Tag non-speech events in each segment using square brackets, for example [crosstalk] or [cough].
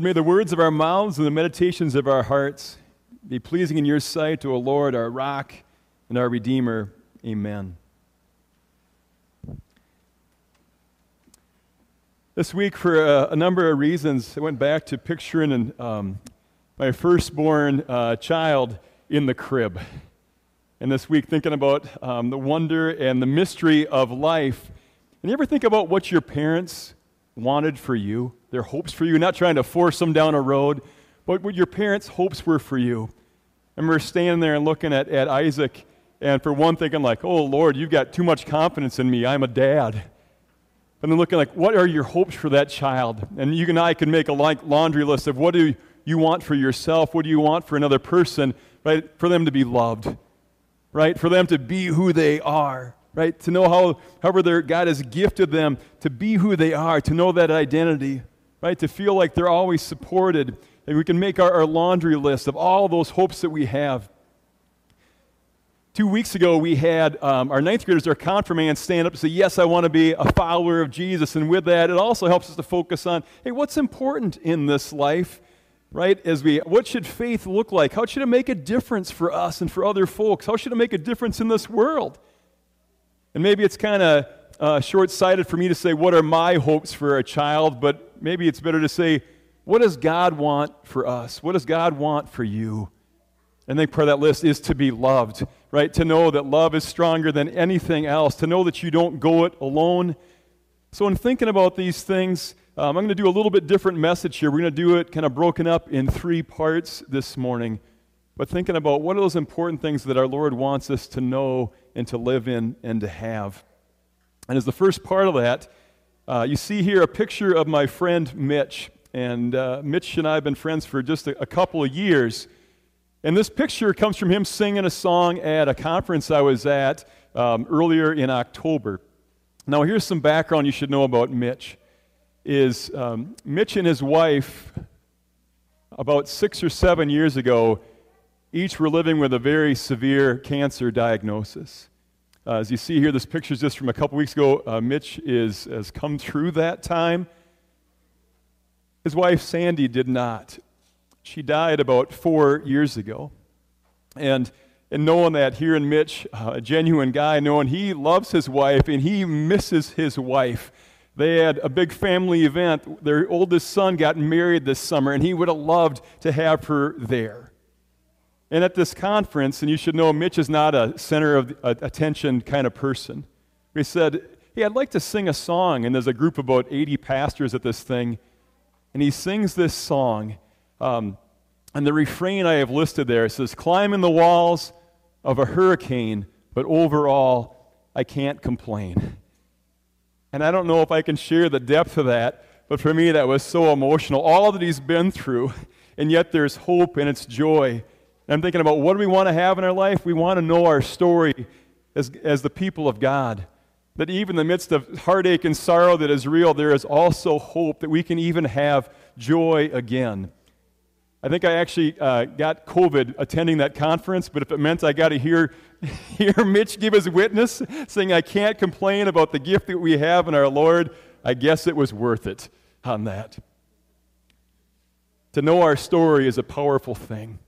Lord, may the words of our mouths and the meditations of our hearts be pleasing in your sight, O Lord, our rock and our redeemer. Amen. This week, for a, a number of reasons, I went back to picturing an, um, my firstborn uh, child in the crib. And this week, thinking about um, the wonder and the mystery of life. And you ever think about what your parents wanted for you? their hopes for you, not trying to force them down a road, but what your parents' hopes were for you. I remember standing there and looking at, at Isaac, and for one, thinking, like, oh, Lord, you've got too much confidence in me. I'm a dad. And then looking like, what are your hopes for that child? And you and I can make a like laundry list of what do you want for yourself? What do you want for another person? Right? For them to be loved, right? For them to be who they are, right? To know how, however, God has gifted them to be who they are, to know that identity right? To feel like they're always supported. And we can make our, our laundry list of all those hopes that we have. Two weeks ago, we had um, our ninth graders, our confirmand, stand up and say, Yes, I want to be a follower of Jesus. And with that, it also helps us to focus on, hey, what's important in this life, right? As we, what should faith look like? How should it make a difference for us and for other folks? How should it make a difference in this world? And maybe it's kind of uh, short sighted for me to say, What are my hopes for a child? But maybe it's better to say, What does God want for us? What does God want for you? And I think part of that list is to be loved, right? To know that love is stronger than anything else, to know that you don't go it alone. So, in thinking about these things, um, I'm going to do a little bit different message here. We're going to do it kind of broken up in three parts this morning. But thinking about what are those important things that our Lord wants us to know and to live in and to have. And as the first part of that, uh, you see here a picture of my friend Mitch. And uh, Mitch and I have been friends for just a, a couple of years. And this picture comes from him singing a song at a conference I was at um, earlier in October. Now, here's some background you should know about Mitch. Is um, Mitch and his wife, about six or seven years ago, each were living with a very severe cancer diagnosis. Uh, as you see here, this picture is just from a couple weeks ago. Uh, Mitch is, has come through that time. His wife, Sandy, did not. She died about four years ago. And, and knowing that, here in Mitch, uh, a genuine guy, knowing he loves his wife and he misses his wife. They had a big family event. Their oldest son got married this summer, and he would have loved to have her there. And at this conference, and you should know Mitch is not a center of attention kind of person. We said, Hey, I'd like to sing a song. And there's a group of about 80 pastors at this thing. And he sings this song. Um, and the refrain I have listed there says, Climbing the walls of a hurricane, but overall, I can't complain. And I don't know if I can share the depth of that, but for me, that was so emotional. All that he's been through, and yet there's hope and it's joy I'm thinking about what do we want to have in our life? We want to know our story as, as the people of God. That even in the midst of heartache and sorrow that is real, there is also hope that we can even have joy again. I think I actually uh, got COVID attending that conference, but if it meant I got to hear, [laughs] hear Mitch give his witness saying, I can't complain about the gift that we have in our Lord, I guess it was worth it on that. To know our story is a powerful thing.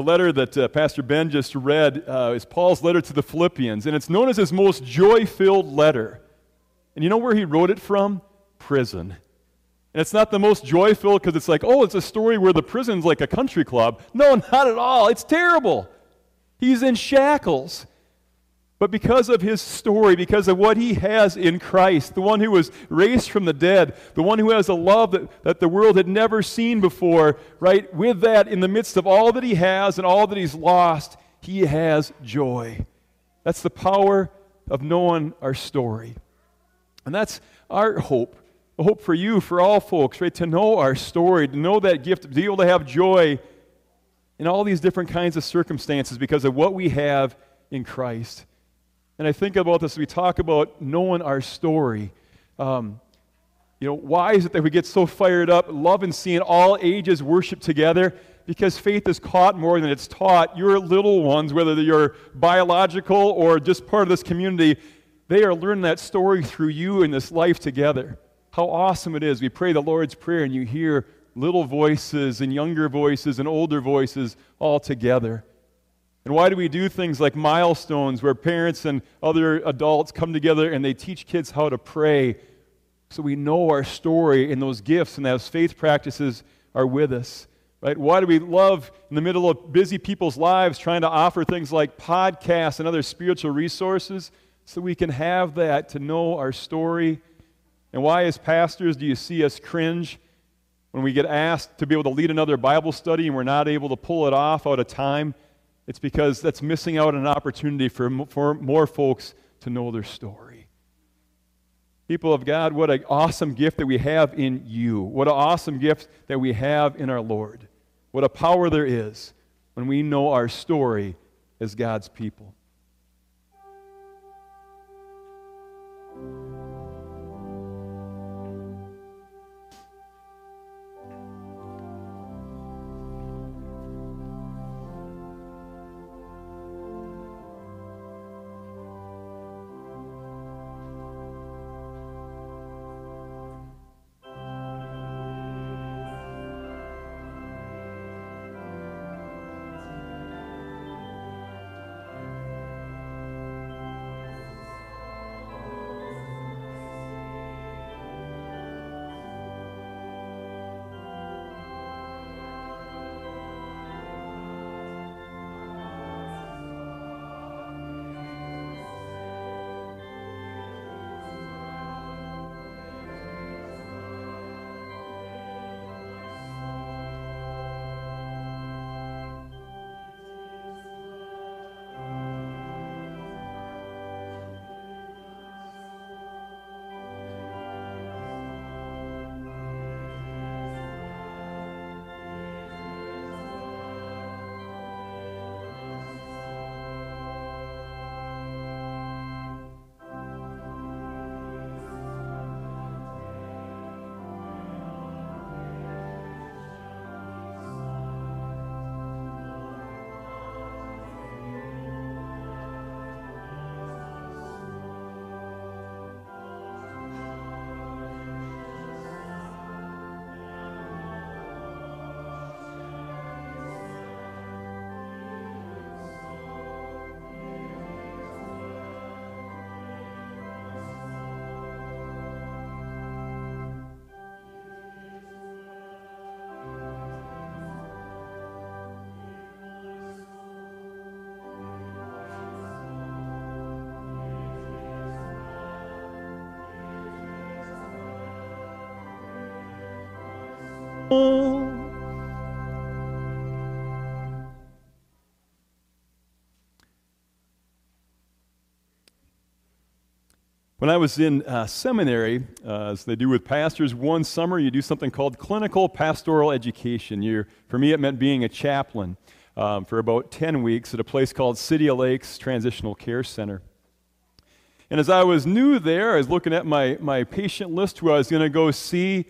The letter that uh, Pastor Ben just read uh, is Paul's letter to the Philippians, and it's known as his most joy filled letter. And you know where he wrote it from? Prison. And it's not the most joy filled because it's like, oh, it's a story where the prison's like a country club. No, not at all. It's terrible. He's in shackles. But because of his story, because of what he has in Christ, the one who was raised from the dead, the one who has a love that, that the world had never seen before, right? With that, in the midst of all that he has and all that he's lost, he has joy. That's the power of knowing our story. And that's our hope. A hope for you, for all folks, right? To know our story, to know that gift, to be able to have joy in all these different kinds of circumstances because of what we have in Christ. And I think about this, we talk about knowing our story. Um, you know, why is it that we get so fired up, love and seeing all ages worship together? Because faith is caught more than it's taught. Your little ones, whether you're biological or just part of this community, they are learning that story through you in this life together. how awesome it is. We pray the Lord's Prayer and you hear little voices and younger voices and older voices all together. And why do we do things like milestones where parents and other adults come together and they teach kids how to pray so we know our story and those gifts and those faith practices are with us? Right? Why do we love in the middle of busy people's lives trying to offer things like podcasts and other spiritual resources so we can have that to know our story? And why, as pastors, do you see us cringe when we get asked to be able to lead another Bible study and we're not able to pull it off out of time? It's because that's missing out on an opportunity for, for more folks to know their story. People of God, what an awesome gift that we have in you. What an awesome gift that we have in our Lord. What a power there is when we know our story as God's people. When I was in uh, seminary, uh, as they do with pastors, one summer you do something called clinical pastoral education. You're, for me, it meant being a chaplain um, for about 10 weeks at a place called City of Lakes Transitional Care Center. And as I was new there, I was looking at my, my patient list who I was going to go see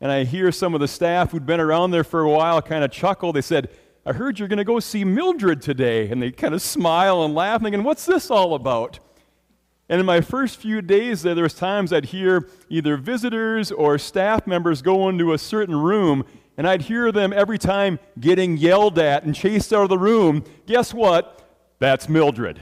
and I hear some of the staff who'd been around there for a while kind of chuckle. They said, I heard you're going to go see Mildred today. And they kind of smile and laugh, thinking, What's this all about? And in my first few days there, there was times I'd hear either visitors or staff members go into a certain room, and I'd hear them every time getting yelled at and chased out of the room. Guess what? That's Mildred.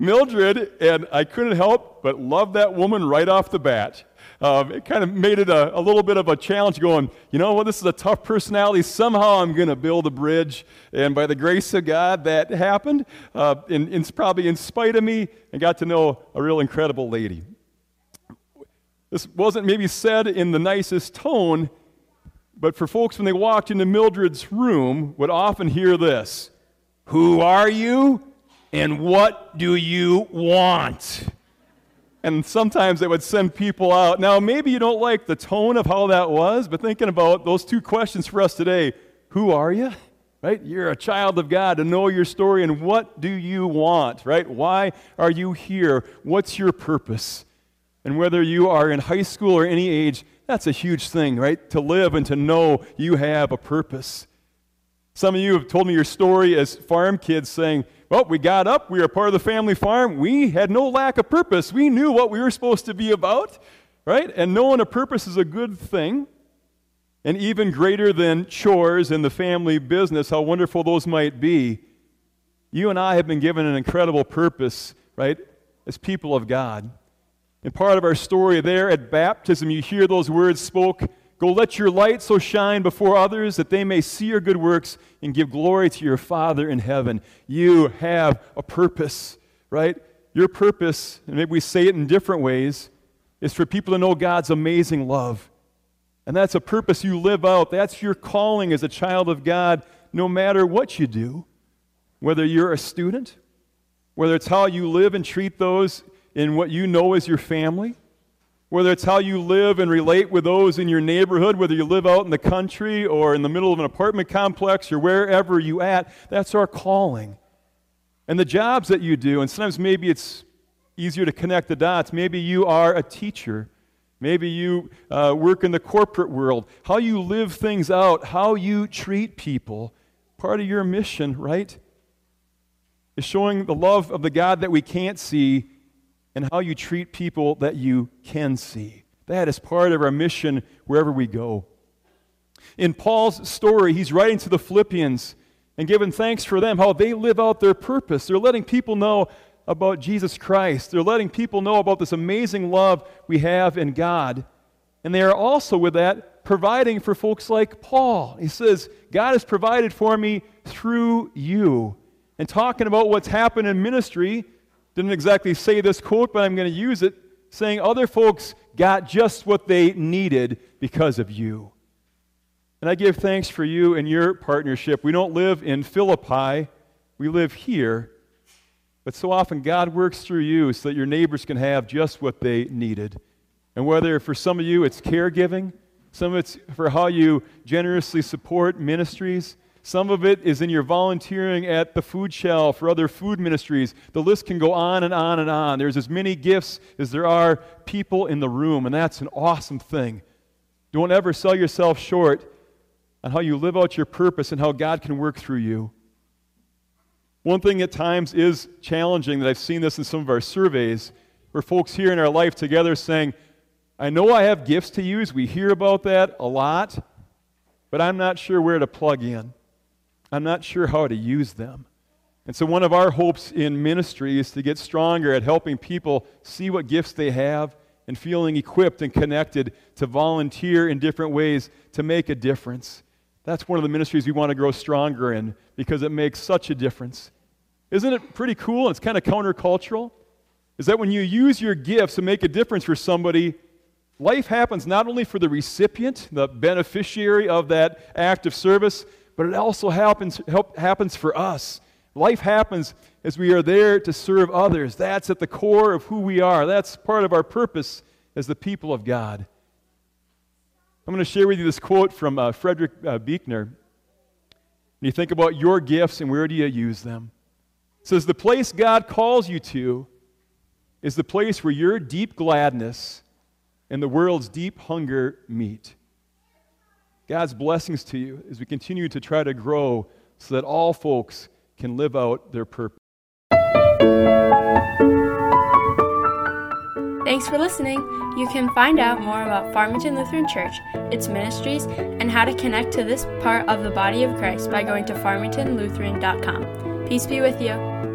Mildred, and I couldn't help but love that woman right off the bat uh, it kind of made it a, a, little bit of a challenge going, you know what, this is a tough personality. Somehow I'm going to build a bridge. And by the grace of God, that happened. Uh, and, and probably in spite of me, I got to know a real incredible lady. This wasn't maybe said in the nicest tone, but for folks when they walked into Mildred's room, would often hear this Who are you? And what do you want? And sometimes it would send people out. Now, maybe you don't like the tone of how that was, but thinking about those two questions for us today who are you? Right? You're a child of God to know your story and what do you want, right? Why are you here? What's your purpose? And whether you are in high school or any age, that's a huge thing, right? To live and to know you have a purpose. Some of you have told me your story as farm kids saying, Well, we got up, we were part of the family farm, we had no lack of purpose. We knew what we were supposed to be about, right? And knowing a purpose is a good thing. And even greater than chores in the family business, how wonderful those might be. You and I have been given an incredible purpose, right, as people of God. And part of our story there at baptism, you hear those words spoke Go let your light so shine before others that they may see your good works and give glory to your Father in heaven. You have a purpose, right? Your purpose, and maybe we say it in different ways, is for people to know God's amazing love. And that's a purpose you live out. That's your calling as a child of God, no matter what you do. Whether you're a student, whether it's how you live and treat those in what you know as your family, whether it's how you live and relate with those in your neighborhood, whether you live out in the country or in the middle of an apartment complex or wherever you at, that's our calling. And the jobs that you do, and sometimes maybe it's easier to connect the dots. Maybe you are a teacher. Maybe you uh, work in the corporate world. How you live things out, how you treat people, part of your mission, right? Is showing the love of the God that we can't see and how you treat people that you can see. That is part of our mission wherever we go. In Paul's story, he's writing to the Philippians and giving thanks for them, how they live out their purpose. They're letting people know about Jesus Christ, they're letting people know about this amazing love we have in God. And they are also, with that, providing for folks like Paul. He says, God has provided for me through you. And talking about what's happened in ministry, didn't exactly say this quote, but I'm going to use it, saying other folks got just what they needed because of you. And I give thanks for you and your partnership. We don't live in Philippi, we live here. But so often God works through you so that your neighbors can have just what they needed. And whether for some of you it's caregiving, some of it's for how you generously support ministries, some of it is in your volunteering at the food shelf or other food ministries. The list can go on and on and on. There's as many gifts as there are people in the room, and that's an awesome thing. Don't ever sell yourself short on how you live out your purpose and how God can work through you. One thing at times is challenging that I've seen this in some of our surveys where folks here in our life together saying, I know I have gifts to use. We hear about that a lot, but I'm not sure where to plug in. I'm not sure how to use them. And so, one of our hopes in ministry is to get stronger at helping people see what gifts they have and feeling equipped and connected to volunteer in different ways to make a difference. That's one of the ministries we want to grow stronger in because it makes such a difference. Isn't it pretty cool? It's kind of countercultural. Is that when you use your gifts to make a difference for somebody, life happens not only for the recipient, the beneficiary of that act of service, but it also happens, help, happens for us. Life happens as we are there to serve others. That's at the core of who we are. That's part of our purpose as the people of God. I'm going to share with you this quote from uh, Frederick uh, Buechner. you think about your gifts and where do you use them? It says, The place God calls you to is the place where your deep gladness and the world's deep hunger meet. God's blessings to you as we continue to try to grow so that all folks can live out their purpose. Thanks for listening. You can find out more about Farmington Lutheran Church, its ministries, and how to connect to this part of the body of Christ by going to farmingtonlutheran.com. Peace be with you.